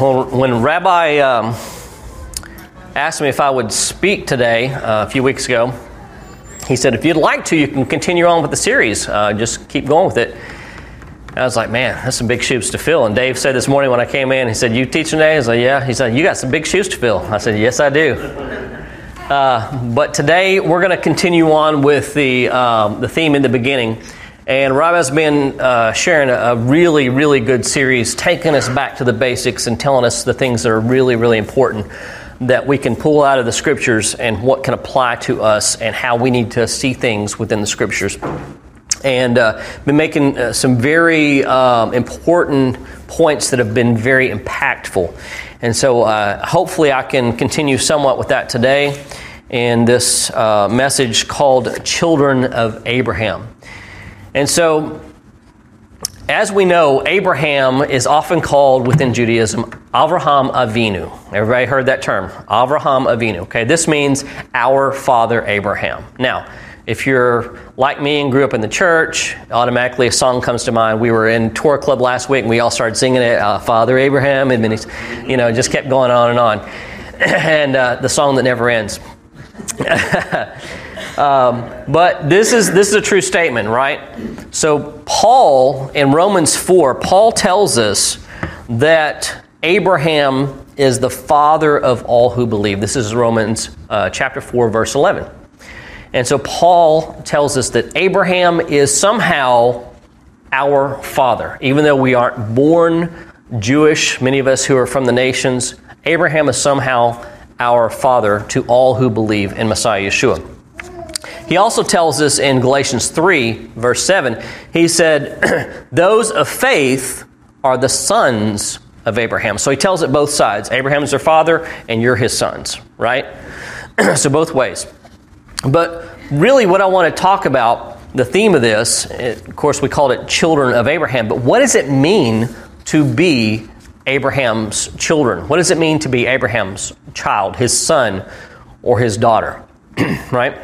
When Rabbi um, asked me if I would speak today uh, a few weeks ago, he said, if you'd like to, you can continue on with the series. Uh, just keep going with it. I was like, man, that's some big shoes to fill. And Dave said this morning when I came in, he said, you teaching today? I was like, yeah. He said, you got some big shoes to fill. I said, yes, I do. Uh, but today we're going to continue on with the, um, the theme in the beginning. And Rob has been uh, sharing a, really, really good series, taking us back to the basics and telling us the things that are really, really important that we can pull out of the scriptures and what can apply to us and how we need to see things within the scriptures. And uh, been making uh, some very um, important points that have been very impactful. And so uh, hopefully I can continue somewhat with that today in this uh, message called Children of Abraham. And so, as we know, Abraham is often called within Judaism Avraham Avinu. Everybody heard that term, Avraham Avinu. Okay, this means our father Abraham. Now, if you're like me and grew up in the church, automatically a song comes to mind. We were in Torah club last week and we all started singing it, uh, Father Abraham, and then you know, just kept going on and on. and uh, the song that never ends. Um, but this is this is a true statement, right? So Paul in Romans four, Paul tells us that Abraham is the father of all who believe. This is Romans uh, chapter four, verse eleven. And so Paul tells us that Abraham is somehow our father, even though we aren't born Jewish. Many of us who are from the nations, Abraham is somehow our father to all who believe in Messiah Yeshua. He also tells us in Galatians 3, verse 7, he said, Those of faith are the sons of Abraham. So he tells it both sides. Abraham is their father, and you're his sons, right? so both ways. But really, what I want to talk about, the theme of this, of course, we called it children of Abraham, but what does it mean to be Abraham's children? What does it mean to be Abraham's child, his son, or his daughter? right?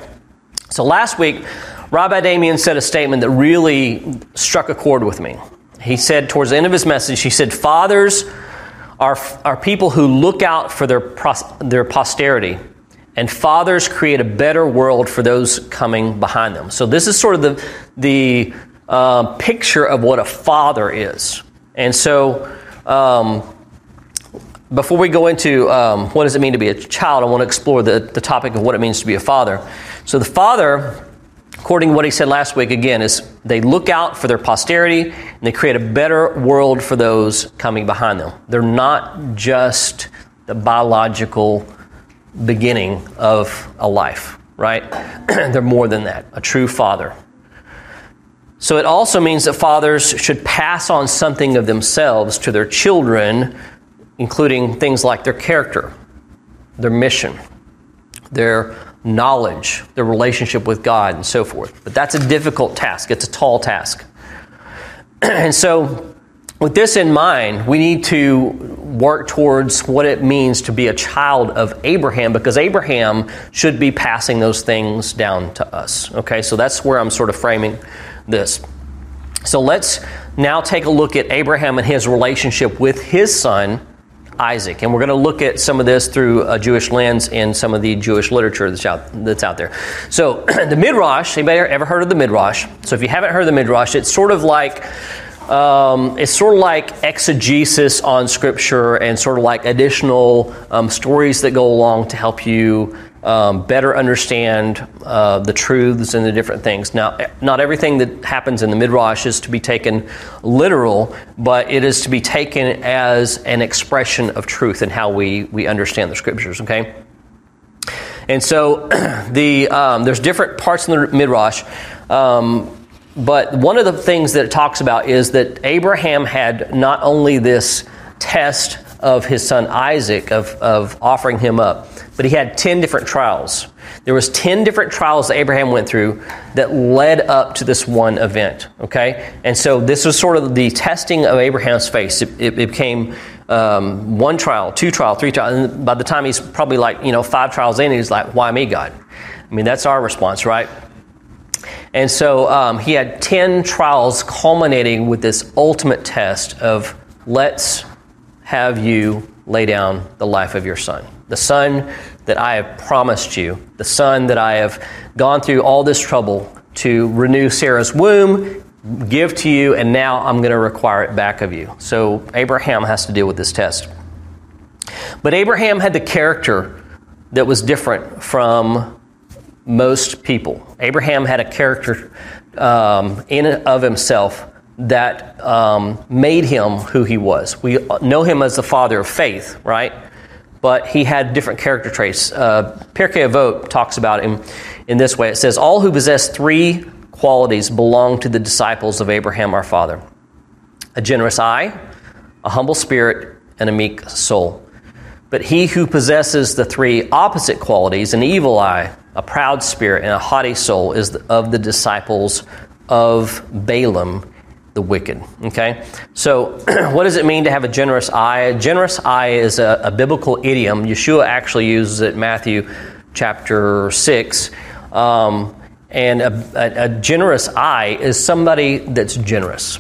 So last week, Rabbi Damien said a statement that really struck a chord with me. He said, towards the end of his message, he said, Fathers are, are people who look out for their, their posterity, and fathers create a better world for those coming behind them. So, this is sort of the, the uh, picture of what a father is. And so, um, before we go into um, what does it mean to be a child, I want to explore the, the topic of what it means to be a father. So the father, according to what he said last week, again, is they look out for their posterity and they create a better world for those coming behind them. They're not just the biological beginning of a life, right? They're more than that, a true father. So it also means that fathers should pass on something of themselves to their children including things like their character, their mission, their knowledge, their relationship with God, and so forth. But that's a difficult task, it's a tall task. and so, with this in mind, we need to work towards what it means to be a child of Abraham because Abraham should be passing those things down to us. Okay, so that's where I'm sort of framing this. So let's now take a look at Abraham and his relationship with his son Isaac. And we're going to look at some of this through a Jewish lens in some of the Jewish literature that's out, that's out there. So, the Midrash, anybody ever heard of the Midrash? So, if you haven't heard of the Midrash, it's sort of like um, it's sort of like exegesis on Scripture and sort of like additional um, stories that go along to help you um, better understand uh, the truths and the different things. Now, not everything that happens in the Midrash is to be taken literal, but it is to be taken as an expression of truth and how we, we understand the Scriptures, okay? And so the, um, there's different parts in the Midrash. Um, but one of the things that it talks about is that Abraham had not only this test of his son Isaac, of, of offering him up, but he had 10 different trials. There was 10 different trials that Abraham went through that led up to this one event, okay? And so this was sort of the testing of Abraham's faith. It, it, it became um, one trial, two trial, three trial, and by the time he's probably like, you know, five trials in, he's like, why me, God? I mean, that's our response, right? And so um, he had 10 trials culminating with this ultimate test of let's have you lay down the life of your son? The son that I have promised you, the son that I have gone through all this trouble to renew Sarah's womb, give to you, and now I'm going to require it back of you. So Abraham has to deal with this test. But Abraham had the character that was different from most people. Abraham had a character um, in of himself that um, made him who he was. We know him as the father of faith, right? But he had different character traits. Uh, Pirkei Avot talks about him in this way. It says, "All who possess three qualities belong to the disciples of Abraham our father: a generous eye, a humble spirit, and a meek soul." But he who possesses the three opposite qualities, an evil eye, a proud spirit, and a haughty soul, is of the disciples of Balaam the wicked. Okay? So, what does it mean to have a generous eye? A generous eye is a, a biblical idiom. Yeshua actually uses it in Matthew chapter 6. Um, and a, a, a, generous eye is somebody that's generous.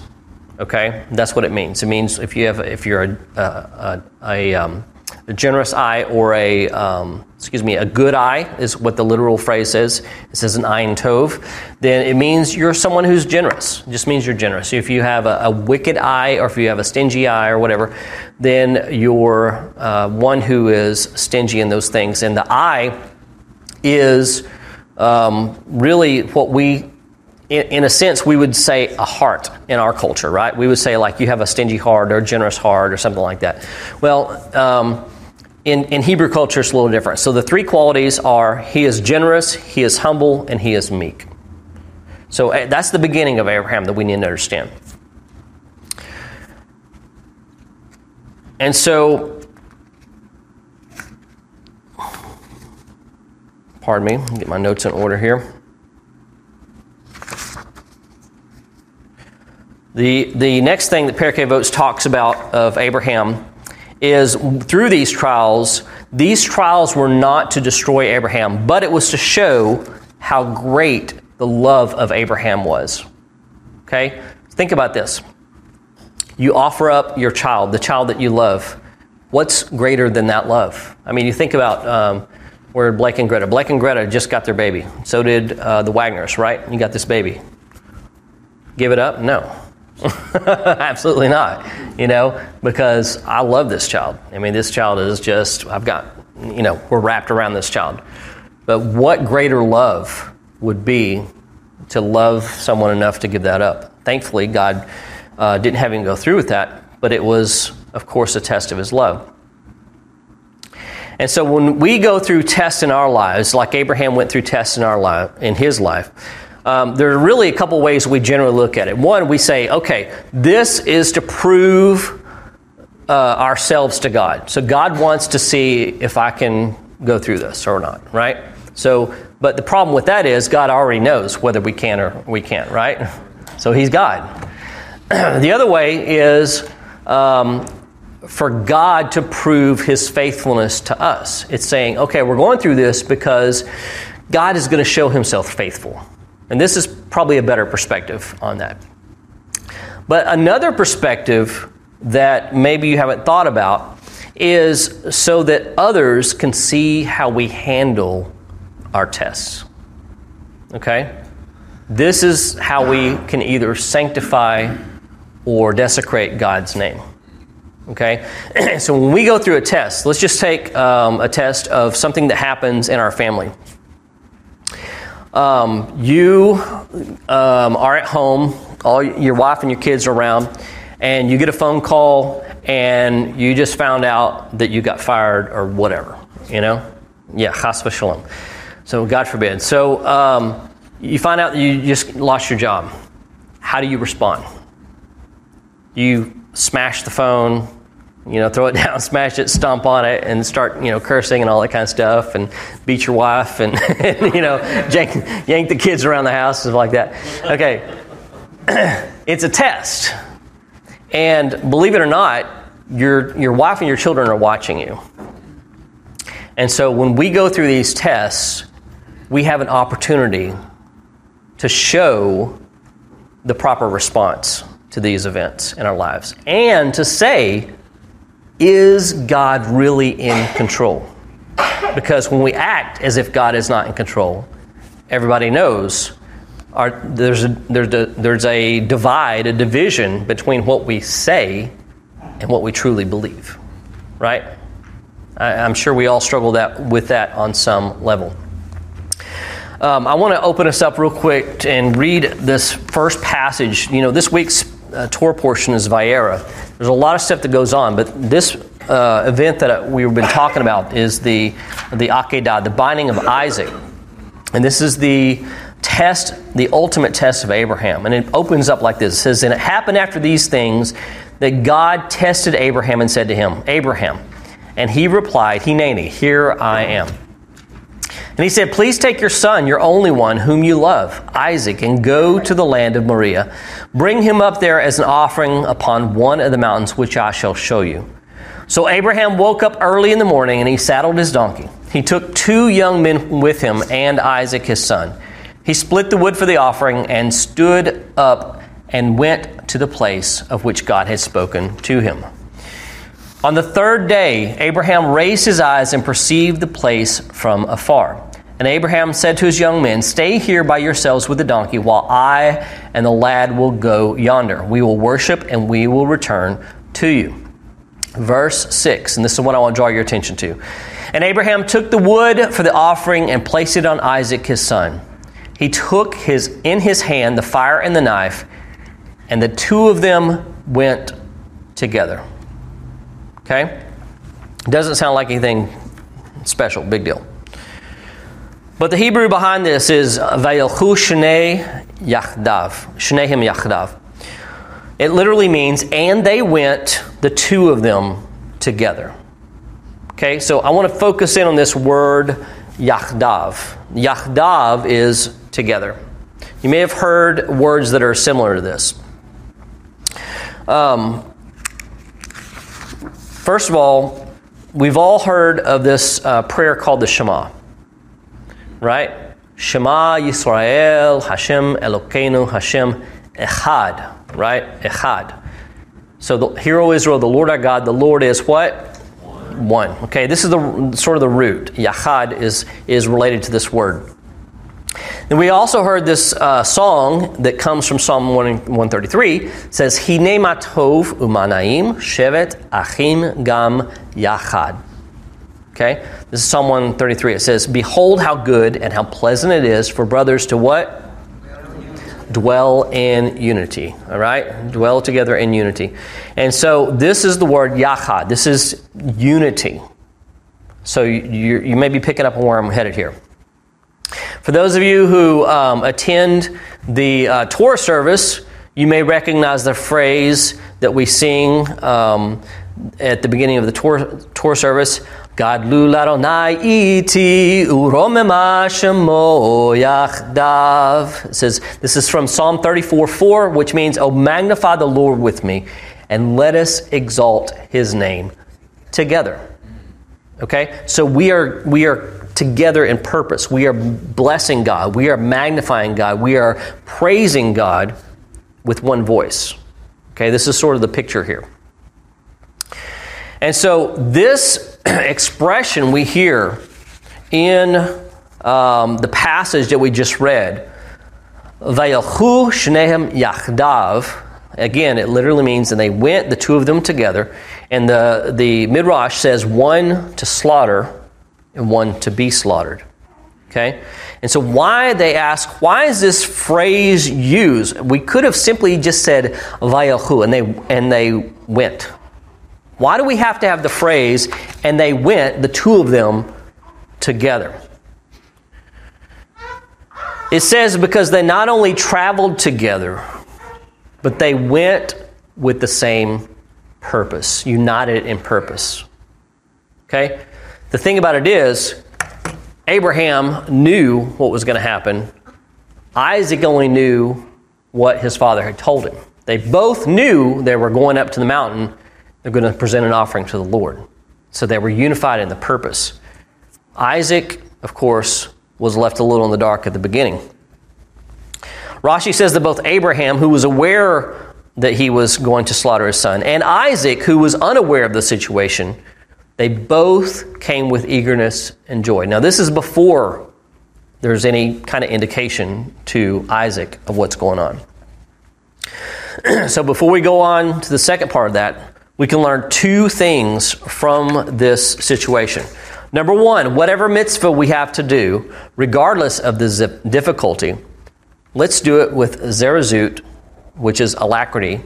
Okay? That's what it means. It means if, you have, if you're a, a, a um, a generous eye or a, um, excuse me, a good eye is what the literal phrase says. It says an ayin tov. Then it means you're someone who's generous. It just means you're generous. If you have a, a wicked eye or if you have a stingy eye or whatever, then you're uh, one who is stingy in those things. And the eye is um, really what we in, a sense, we would say a heart in our culture, right? We would say, like, you have a stingy heart or a generous heart or something like that. Well, um, in, in Hebrew culture, it's a little different. So the three qualities are he is generous, he is humble, and he is meek. So eh, that's the beginning of Abraham that we need to understand. And so, pardon me, get my notes in order here. The, the next thing that Pirkei Avot talks about of Abraham is through these trials, these trials were not to destroy Abraham, but it was to show how great the love of Abraham was. Okay? Think about this. You offer up your child, the child that you love. What's greater than that love? I mean, you think about um, where Blake and Greta. Blake and Greta just got their baby. So did uh, the Wagners, right? You got this baby. Give it up? No. Absolutely not. You know, because I love this child. I mean, this child is just, I've got, you know, we're wrapped around this child. But what greater love would be to love someone enough to give that up? Thankfully, God uh, didn't have him go through with that, but it was, of course, a test of his love. And so when we go through tests in our lives, like Abraham went through tests in our life, in his life, um, there are really a couple ways we generally look at it. One, we say, okay, this is to prove uh, ourselves to God. So God wants to see if I can go through this or not, right? So, but the problem with that is God already knows whether we can or we can't, right? So He's God. the other way is um, for God to prove His faithfulness to us. It's saying, okay, we're going through this because God is going to show Himself faithful. And this is probably a better perspective on that. But another perspective that maybe you haven't thought about is so that others can see how we handle our tests. Okay? This is how we can either sanctify or desecrate God's name. Okay? so when we go through a test, let's just take um, a test of something that happens in our family. Um, you um, are at home, all your wife and your kids are around, and you get a phone call, and you just found out that you got fired or whatever. You know, yeah, chas v'shalom. So God forbid. So um, you find out that you just lost your job. How do you respond? You smash the phone, you know, throw it down, smash it, stomp on it, and start, you know, cursing and all that kind of stuff, and beat your wife, and, and you know, yank, yank the kids around the house, stuff like that. Okay, it's a test, and believe it or not, your your wife and your children are watching you. And so when we go through these tests, we have an opportunity to show the proper response to these events in our lives and to say is God really in control? Because when we act as if God is not in control, everybody knows our, there's, a, there's, a, there's a divide, a division between what we say and what we truly believe, right? I, am sure we all struggle that, with that on some level. Um, I want to open us up real quick and read this first passage. You know, this week's uh, Torah portion is Vayera. There's a lot of stuff that goes on, but this uh, event that we've been talking about is the the Akedah, the binding of Isaac, and this is the test, the ultimate test of Abraham. And it opens up like this: It says, "And it happened after these things that God tested Abraham and said to him, Abraham, and he replied, Hineni, here I am." And he said, Please take your son, your only one, whom you love, Isaac, and go to the land of Moriah. Bring him up there as an offering upon one of the mountains which I shall show you. So Abraham woke up early in the morning and he saddled his donkey. He took two young men with him and Isaac his son. He split the wood for the offering and stood up and went to the place of which God had spoken to him. On the third day, Abraham raised his eyes and perceived the place from afar. And Abraham said to his young men, Stay here by yourselves with the donkey, while I and the lad will go yonder. We will worship and we will return to you verse 6, and this is what I want to draw your attention to. And Abraham took the wood for the offering and placed it on Isaac his son. He took his in his hand the fire and the knife, and the two of them went together. Okay? Doesn't sound like anything special, big deal. But the Hebrew behind this is Vayelchu Shnei Yachdav. Shnehim Yachdav. It literally means, and they went, the two of them, together. Okay, so I want to focus in on this word Yachdav. Yachdav is together. You may have heard words that are similar to this. Um, first of all, we've all heard of this uh, prayer called the Shema, right? Shema Yisrael, Hashem Elokeinu, Hashem Echad right? Echad. So, the, hear, O Israel, the Lord our God, the Lord is what? One. One. Okay, this is the sort of the root. Yachad is, is related to this word. And we also heard this uh, song that comes from Psalm 133. It says, Hine matov umanaim shevet achim gam yachad. Okay? This is Psalm 133. It says, Behold how good and how pleasant it is for brothers to what? dwell in unity. All right? Dwell together in unity. And so this is the word yachad. This is unity. So you, you may be picking up on where I'm headed here. For those of you who um, attend the uh, Torah service, you may recognize the phrase that we sing um, at the beginning of the Torah, Torah service Gadlu laronai iti uromema shemo yachdav. It says, this is from Psalm 34 4, which means, Oh, magnify the Lord with me, and let us exalt his name together. Okay? So we are, we are together in purpose. We are blessing God. We are magnifying God. We are praising God with one voice. Okay? This is sort of the picture here. And so this expression we hear in um, the passage that we just read, Vayalchu shnehem yachdav. Again, it literally means, and they went, the two of them together. And the, the Midrash says one to slaughter and one to be slaughtered. Okay? And so, why they ask, why is this phrase used? We could have simply just said Vayalchu, and they, and they went. Why do we have to have the phrase, and they went, the two of them, together? It says because they not only traveled together, but they went with the same purpose, united in purpose. Okay? The thing about it is, Abraham knew what was going to happen. Isaac only knew what his father had told him. They both knew they were going up to the mountain they're going to present an offering to the Lord. So they were unified in the purpose. Isaac, of course, was left a little in the dark at the beginning. Rashi says that both Abraham, who was aware that he was going to slaughter his son. And Isaac, who was unaware of the situation, they both came with eagerness and joy. Now, this is before there's any kind of indication to Isaac of what's going on. so, before we go on to the second part of that, we can learn two things from this situation. Number one, whatever mitzvah we have to do, regardless of the difficulty, let's do it with zerizut, which is alacrity,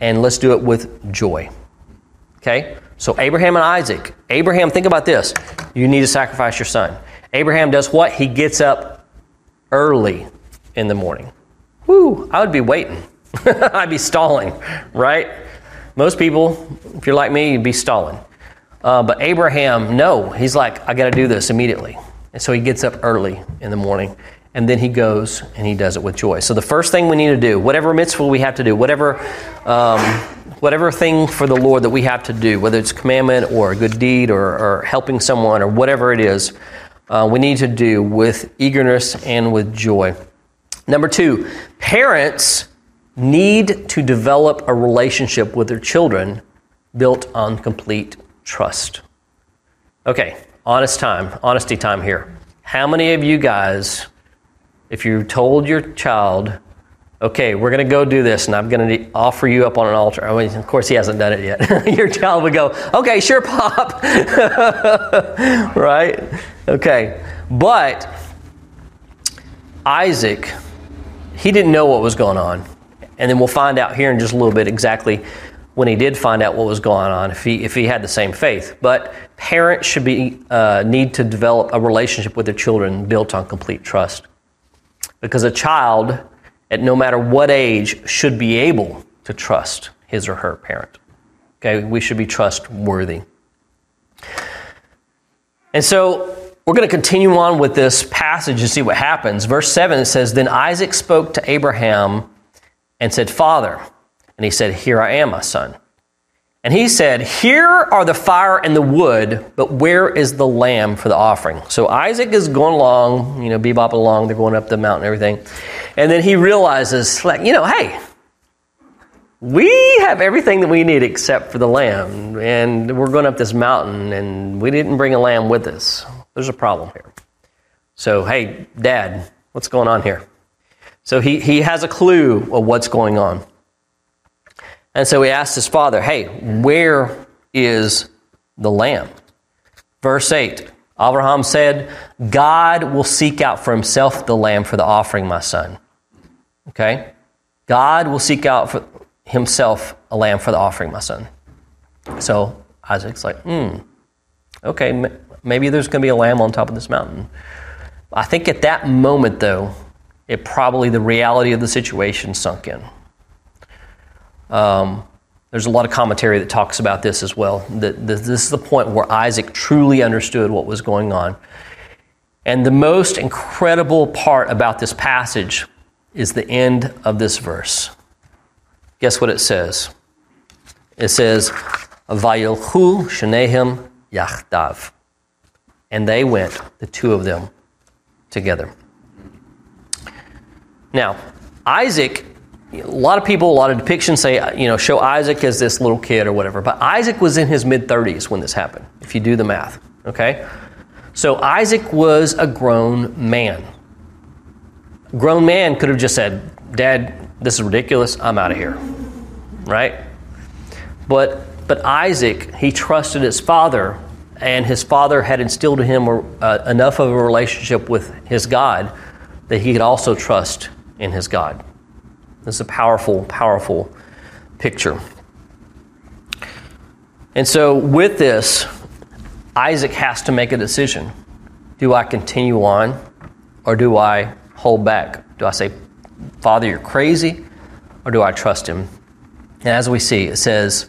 and let's do it with joy. Okay? So, Abraham and Isaac. Abraham, think about this. You need to sacrifice your son. Abraham does what? He gets up early in the morning. Whoo, I would be waiting. I'd be stalling, right? Most people, if you're like me, you'd be stalling. Uh, but Abraham, no, he's like, I got to do this immediately. And so he gets up early in the morning and then he goes and he does it with joy. So the first thing we need to do, whatever mitzvah we have to do, whatever, um, whatever thing for the Lord that we have to do, whether it's commandment or a good deed or, or helping someone or whatever it is, uh, we need to do with eagerness and with joy. Number two, parents need to develop a relationship with their children built on complete trust. Okay, honest time, honesty time here. How many of you guys, if you told your child, okay, we're going to go do this and I'm going to offer you up on an altar. I mean, of course, he hasn't done it yet. Your child would go, okay, sure, Pop. right? Okay. But Isaac, he didn't know what was going on. And then we'll find out here in just a little bit exactly when he did find out what was going on, if he, if he had the same faith. But parents should be, uh, need to develop a relationship with their children built on complete trust. Because a child at no matter what age, should be able to trust his or her parent. Okay, we should be trustworthy. And so we're going to continue on with this passage and see what happens. Verse 7 it says, Then Isaac spoke to Abraham and said, Father. And he said, Here I am, my son. And he said, Here are the fire and the wood, but where is the lamb for the offering? So Isaac is going along, you know, bebopping along, they're going up the mountain and everything. And then he realizes, like, you know, hey, we have everything that we need except for the lamb. And we're going up this mountain and we didn't bring a lamb with us. There's a problem here. So, hey, dad, what's going on here? So he, he has a clue of what's going on. And so he asked his father, Hey, where is the lamb? Verse 8 Abraham said, God will seek out for himself the lamb for the offering, my son. Okay? God will seek out for himself a lamb for the offering, my son. So Isaac's like, hmm, okay, maybe there's going to be a lamb on top of this mountain. I think at that moment, though, it probably the reality of the situation sunk in. Um, there's a lot of commentary that talks about this as well. That this is the point where Isaac truly understood what was going on. And the most incredible part about this passage is the end of this verse. Guess what it says? It says, Vayilchu Shanehem Yachdav. And they went, the two of them, together. Now, Isaac a lot of people, a lot of depictions say, you know, show Isaac as this little kid or whatever. But Isaac was in his mid 30s when this happened, if you do the math. Okay? So Isaac was a grown man. A grown man could have just said, Dad, this is ridiculous. I'm out of here. Right? But but Isaac, he trusted his father, and his father had instilled in him uh, enough of a relationship with his God that he could also trust in his God. This is a powerful, powerful picture. And so, with this, Isaac has to make a decision. Do I continue on or do I hold back? Do I say, Father, you're crazy, or do I trust him? And as we see, it says,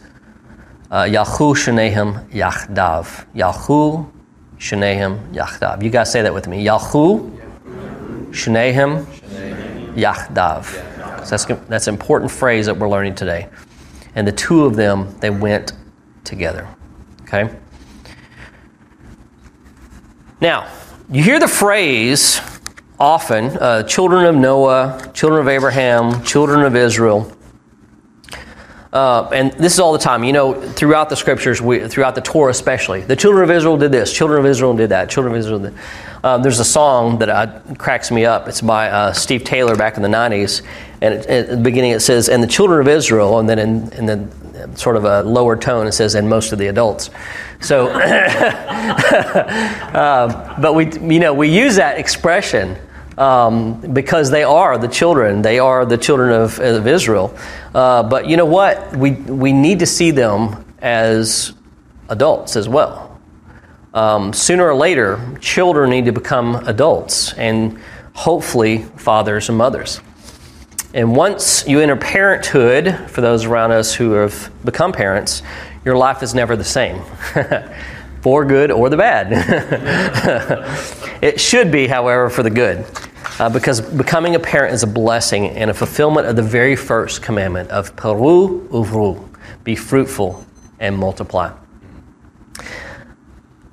uh, Yahu Shanehem Yachdav. Yahu Shanehem Yachdav. You guys say that with me. Yahu Shanehem Yachdav. So that's, that's an important phrase that we're learning today. And the two of them, they went together. Okay? Now, you hear the phrase often uh, children of Noah, children of Abraham, children of Israel. uh, and this is all the time. You know, throughout the scriptures, we, throughout the Torah especially, the children of Israel did this, children of Israel did that, children of Israel did. Um, there's a song that I, cracks me up. It's by uh, Steve Taylor back in the 90s. And it, at the beginning it says, and the children of Israel, and then in, in the sort of a lower tone, it says, and most of the adults. So, uh, but we, you know, we use that expression um, because they are the children. They are the children of, of Israel. Uh, but you know what? We, we need to see them as adults as well. Um, sooner or later, children need to become adults and hopefully fathers and mothers. And once you enter parenthood, for those around us who have become parents, your life is never the same, for good or the bad. it should be, however, for the good. Uh, because becoming a parent is a blessing and a fulfillment of the very first commandment of Paru Uvru be fruitful and multiply.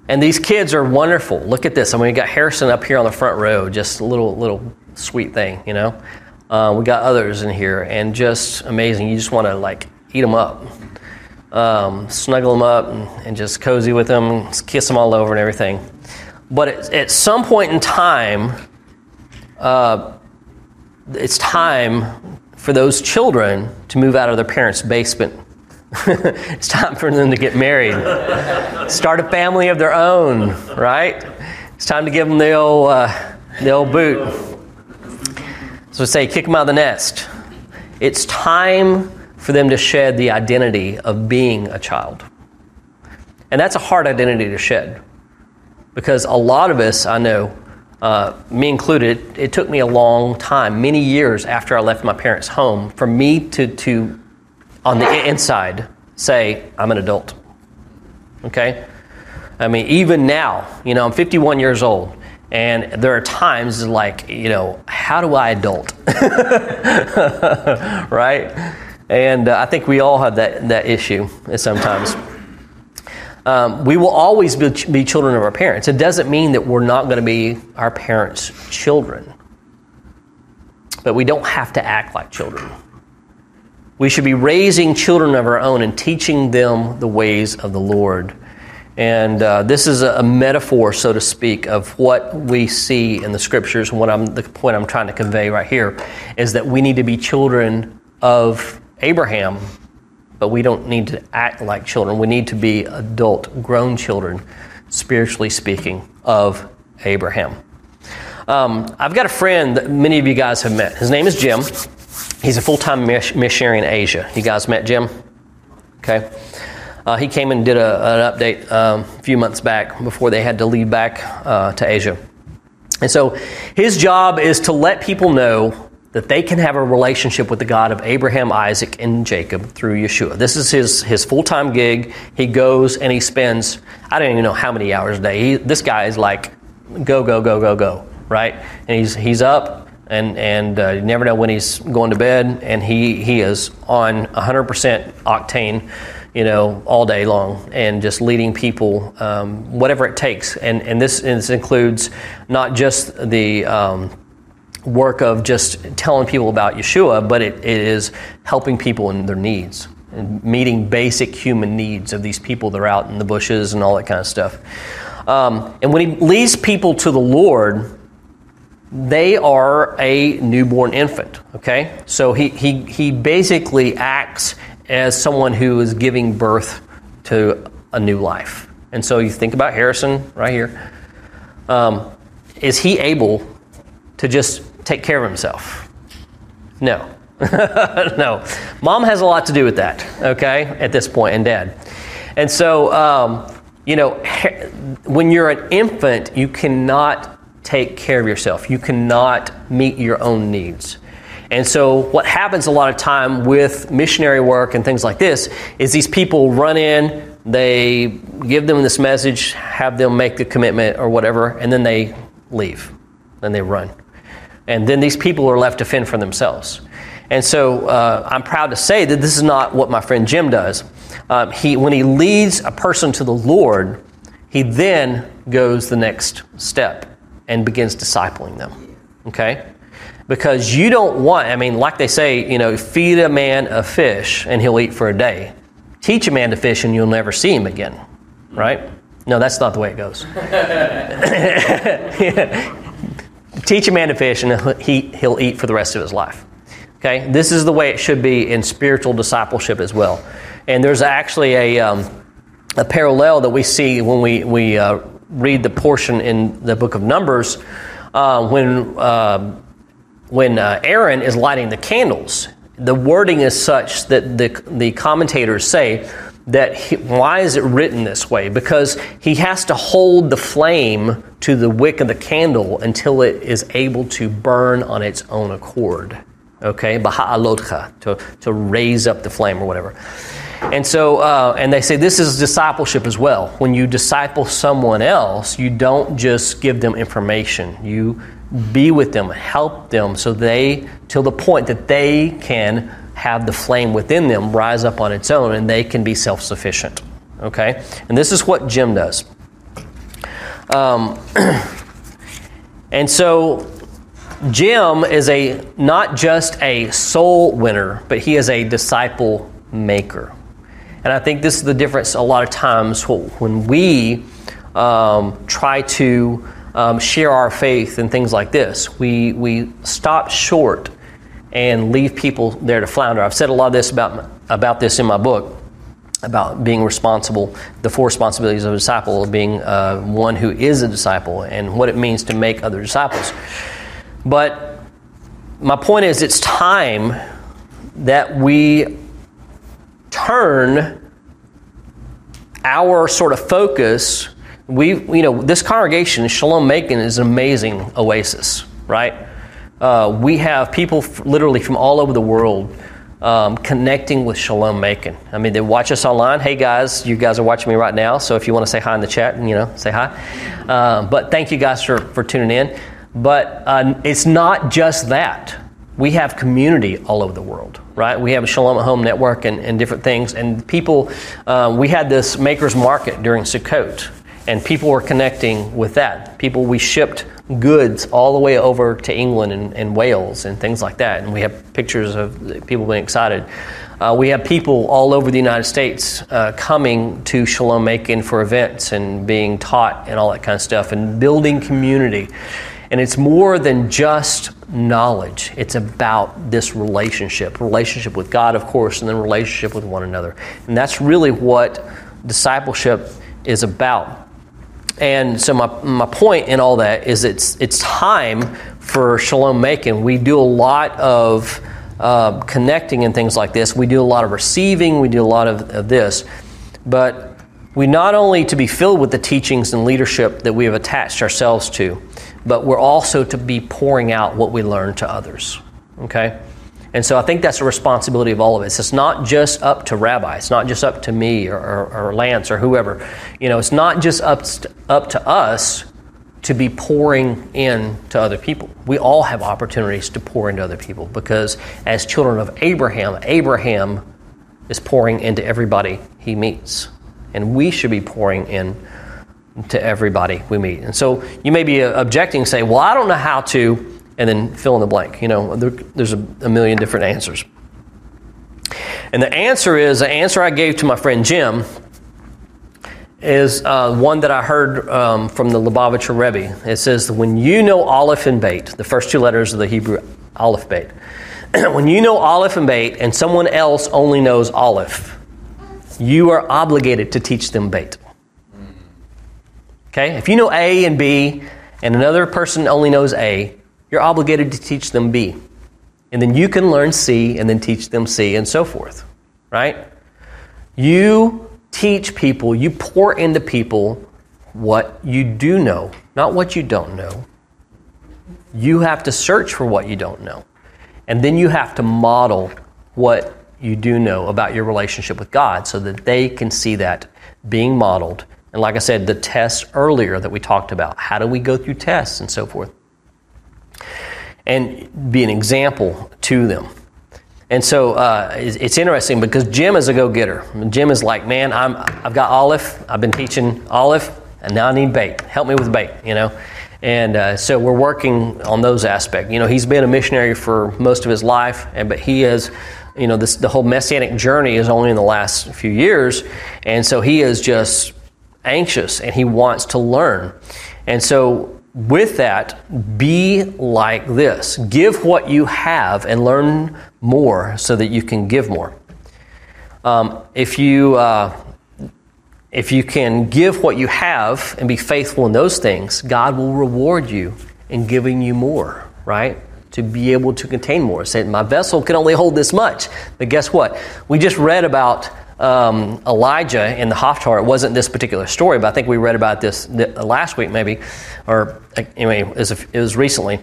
And these kids are wonderful. Look at this. I mean, we got Harrison up here on the front row, just a little, little sweet thing, you know. Uh, we got others in here, and just amazing. You just want to like eat them up, um, snuggle them up, and, and, just cozy with them, kiss them all over and everything. But at, at some point in time, uh, it's time for those children to move out of their parents' basement. it's time for them to get married, start a family of their own, right? It's time to give them the old, uh, the old boot. So say, kick them out of the nest. It's time for them to shed the identity of being a child. And that's a hard identity to shed. Because a lot of us, I know, uh, me included, it took me a long time, many years after I left my parents' home, for me to, to on the inside, say, I'm an adult. Okay? I mean, even now, you know, I'm 51 years old, and there are times like, you know, how do I adult? right? And uh, I think we all have that, that issue sometimes. Um, we will always be, be children of our parents. It doesn't mean that we're not going to be our parents' children. But we don't have to act like children. We should be raising children of our own and teaching them the ways of the Lord. And uh, this is a, metaphor, so to speak, of what we see in the scriptures. And what I'm, the point I'm trying to convey right here is that we need to be children of Abraham but we don't need to act like children. We need to be adult, grown children, spiritually speaking, of Abraham. Um, I've got a friend that many of you guys have met. His name is Jim. He's a full time missionary in Asia. You guys met Jim? Okay. Uh, he came and did a, an update um, a few months back before they had to leave back uh, to Asia. And so his job is to let people know that they can have a relationship with the God of Abraham, Isaac, and Jacob through Yeshua. This is his, his full time gig. He goes and he spends, I don't even know how many hours a day. He, this guy is like, go, go, go, go, go, right? And he's, he's up and, and uh, you never know when he's going to bed, and he, he is on 100% octane. You know, all day long, and just leading people, um, whatever it takes. And and this, this includes not just the um, work of just telling people about Yeshua, but it, it is helping people in their needs and meeting basic human needs of these people that are out in the bushes and all that kind of stuff. Um, and when he leads people to the Lord, they are a newborn infant, okay? So he, he, he basically acts as someone who is giving birth to a new life. And so you think about Harrison right here. Um, is he able to just take care of himself? No. no. Mom has a lot to do with that, okay, at this point, and dad. And so, um, you know, when you're an infant, you cannot take care of yourself. You cannot meet your own needs. And so, what happens a lot of time with missionary work and things like this is these people run in, they give them this message, have them make the commitment or whatever, and then they leave. Then they run. And then these people are left to fend for themselves. And so uh, I'm proud to say that this is not what my friend Jim does. Um, he, when he leads a person to the Lord, he then goes the next step and begins discipling them. Okay? Because you don't want, I mean, like they say, you know, feed a man a fish and he'll eat for a day. Teach a man to fish and you'll never see him again, right? No, that's not the way it goes. Teach a man to fish and he, he'll eat for the rest of his life. Okay, this is the way it should be in spiritual discipleship as well. And there's actually a, um, a parallel that we see when we, we uh, read the portion in the book of Numbers uh, when, uh, when uh, Aaron is lighting the candles. The wording is such that the, the commentators say that he, why is it written this way? Because he has to hold the flame to the wick of the candle until it is able to burn on its own accord okay, baha'alotcha, to, to raise up the flame or whatever. And so, uh, and they say this is discipleship as well. When you disciple someone else, you don't just give them information. You be with them, help them so they, till the point that they can have the flame within them rise up on its own and they can be self sufficient. Okay? And this is what Jim does. Um, and so Jim is a not just a soul winner, but he is a disciple maker. And I think this is the difference a lot of times when we um, try to um, share our faith and things like this. We, we stop short and leave people there to flounder. I've said a lot of this about, about this in my book about being responsible, the four responsibilities of a disciple, of being uh, one who is a disciple, and what it means to make other disciples. But my point is, it's time that we turn our sort of focus. We, you know, this congregation, Shalom Macon, is an amazing oasis, right? Uh, we have people f- literally from all over the world um, connecting with Shalom Macon. I mean, they watch us online. Hey guys, you guys are watching me right now, so if you want to say hi in the chat, you know, say hi. Uh, but thank you guys for, for tuning in. But uh, it's not just that. We have community all over the world, right? We have a Shalom at Home network and, and different things. And people, uh, we had this Maker's Market during Sukkot, and people were connecting with that. People, we shipped goods all the way over to England and, and Wales and things like that. And we have pictures of people being excited. Uh, we have people all over the United States uh, coming to Shalom Macon for events and being taught and all that kind of stuff and building community. And it's more than just knowledge, it's about this relationship relationship with God, of course, and then relationship with one another. And that's really what discipleship is about. And so, my, my point in all that is it's, it's time for Shalom Macon. We do a lot of uh, connecting and things like this. We do a lot of receiving, we do a lot of, of this. But we not only to be filled with the teachings and leadership that we have attached ourselves to, but we're also to be pouring out what we learn to others. Okay? And so I think that's a responsibility of all of us. It's not just up to Rabbi. It's not just up to me or, or, or Lance or whoever. You know, it's not just up, up to us to be pouring in to other people. We all have opportunities to pour into other people because as children of Abraham, Abraham is pouring into everybody he meets. And we should be pouring in to everybody we meet. And so you may be objecting, say, well, I don't know how to, and then fill in the blank. You know, there, there's a, a, million different answers. And the answer is the answer I gave to my friend Jim is uh, one that I heard um, from the Lubavitcher Rebbe. It says, when you know Aleph and Beit, the first two letters of the Hebrew Aleph Beit, when you know Aleph and Beit and someone else only knows Aleph, you are obligated to teach them Beit. Okay? If you know A and B, and another person only knows A, you're obligated to teach them B. And then you can learn C and then teach them C and so forth. Right? You teach people, you pour into people what you do know, not what you don't know. You have to search for what you don't know. And then you have to model what you do know about your relationship with God so that they can see that being modeled and like I said, the tests earlier that we talked about. How do we go through tests and so forth? And be an example to them. And so uh, it's, interesting because Jim is a go getter. Jim is like, man, I'm, I've got Aleph. I've been teaching Aleph, and now I need Beit. Help me with Beit, you know? And uh, so we're working on those aspects. You know, he's been a missionary for most of his life, and but he is, you know, this the whole messianic journey is only in the last few years, and so he is just anxious and he wants to learn. And so with that, be like this. Give what you have and learn more so that you can give more. Um, if you uh, if you can give what you have and be faithful in those things, God will reward you in giving you more, right? To be able to contain more. Say, my vessel can only hold this much. But guess what? We just read about um, Elijah in the Haftarah. It wasn't this particular story, but I think we read about this last week, maybe, or anyway, it was, it was recently.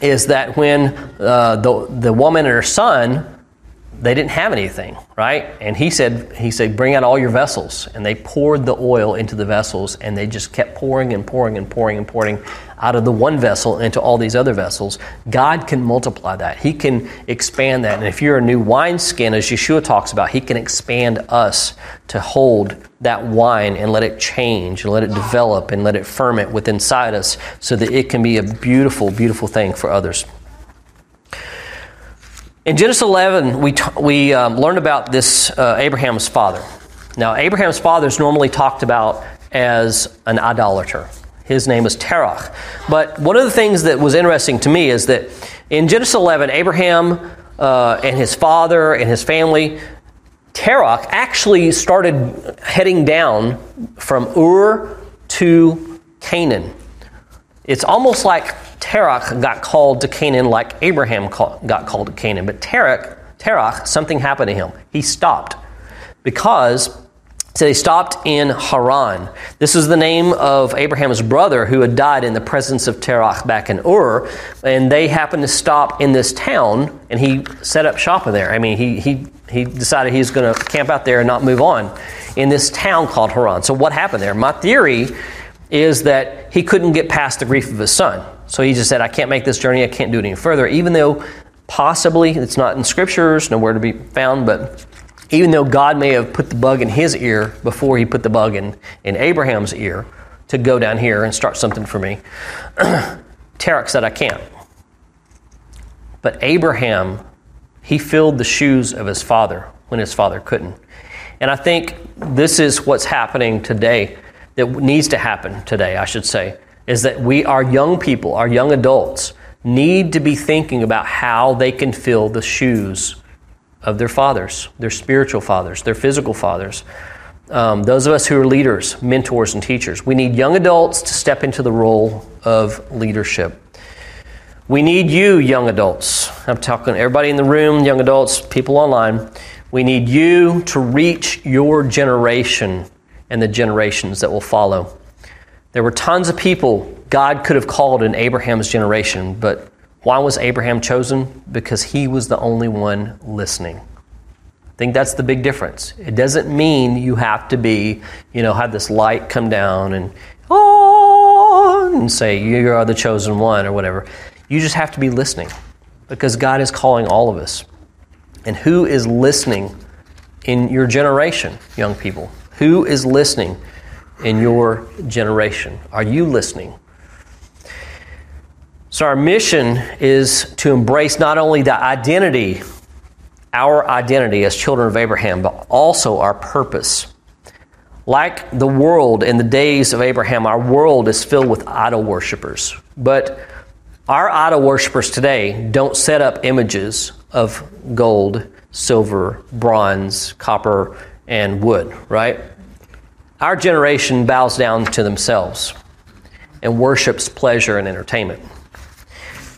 Is that when uh, the, the woman and her son they didn't have anything, right? And he said, he said, bring out all your vessels. And they poured the oil into the vessels and they just kept pouring and pouring and pouring and pouring out of the one vessel into all these other vessels. God can multiply that. He can expand that. And if you're a new wineskin, as Yeshua talks about, he can expand us to hold that wine and let it change and let it develop and let it ferment within inside us so that it can be a beautiful, beautiful thing for others. In Genesis 11, we, t- we um, learned about this uh, Abraham's father. Now, Abraham's father is normally talked about as an idolater. His name is Terach. But one of the things that was interesting to me is that in Genesis 11, Abraham uh, and his father and his family, Terach actually started heading down from Ur to Canaan. It's almost like Terach got called to Canaan like Abraham got called to Canaan. But Terach, Terach, something happened to him. He stopped because so they stopped in Haran. This is the name of Abraham's brother who had died in the presence of Terach back in Ur. And they happened to stop in this town and he set up shop there. I mean, he, he, he decided he was going to camp out there and not move on in this town called Haran. So what happened there? My theory is that he couldn't get past the grief of his son. So he just said, I can't make this journey, I can't do it any further, even though possibly it's not in scriptures, nowhere to be found, but even though God may have put the bug in his ear before he put the bug in, in Abraham's ear to go down here and start something for me, Terach said, I can't. But Abraham, he filled the shoes of his father when his father couldn't. And I think this is what's happening today, that needs to happen today, I should say is that we, our young people, our young adults, need to be thinking about how they can fill the shoes of their fathers, their spiritual fathers, their physical fathers. Um, those of us who are leaders, mentors, and teachers, we need young adults to step into the role of leadership. We need you, young adults. I'm talking everybody in the room, young adults, people online. We need you to reach your generation and the generations that will follow. There were tons of people God could have called in Abraham's generation, but why was Abraham chosen? Because he was the only one listening. I think that's the big difference. It doesn't mean you have to be, you know, have this light come down and oh, and say you are the chosen one or whatever. You just have to be listening because God is calling all of us. And who is listening in your generation, young people? Who is listening in your generation? Are you listening? So, our mission is to embrace not only the identity, our identity as children of Abraham, but also our purpose. Like the world in the days of Abraham, our world is filled with idol worshippers. But our idol worshippers today don't set up images of gold, silver, bronze, copper, and wood, right? Our generation bows down to themselves and worships pleasure and entertainment.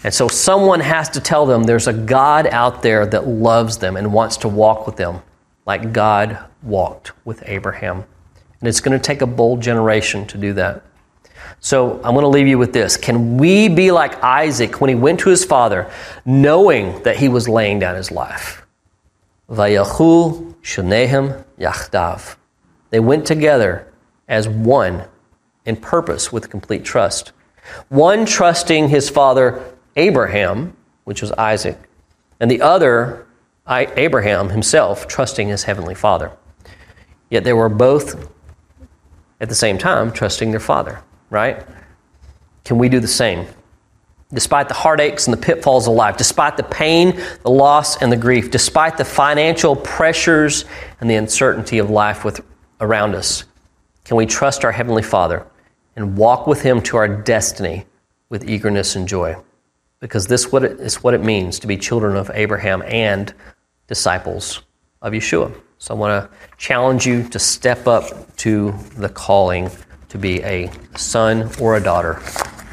And so someone has to tell them there's a God out there that loves them and wants to walk with them like God walked with Abraham. And it's going to take a bold generation to do that. So I'm going to leave you with this. Can we be like Isaac when he went to his father, knowing that he was laying down his life? Vayachu shanehem yachdav. They went together as one in purpose with complete trust. One trusting his father Abraham, which was Isaac, and the other, Abraham himself, trusting his heavenly father. Yet they were both at the same time trusting their father, right? Can we do the same? Despite the heartaches and the pitfalls of life, despite the pain, the loss, and the grief, despite the financial pressures and the uncertainty of life with, around us, can we trust our Heavenly Father and walk with Him to our destiny with eagerness and joy? Because this is what it means to be children of Abraham and disciples of Yeshua. So I want to challenge you to step up to the calling to be a son or a daughter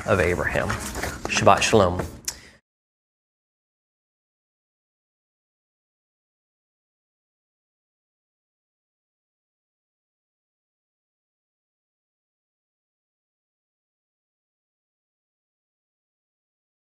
of Abraham. Shabbat Shalom.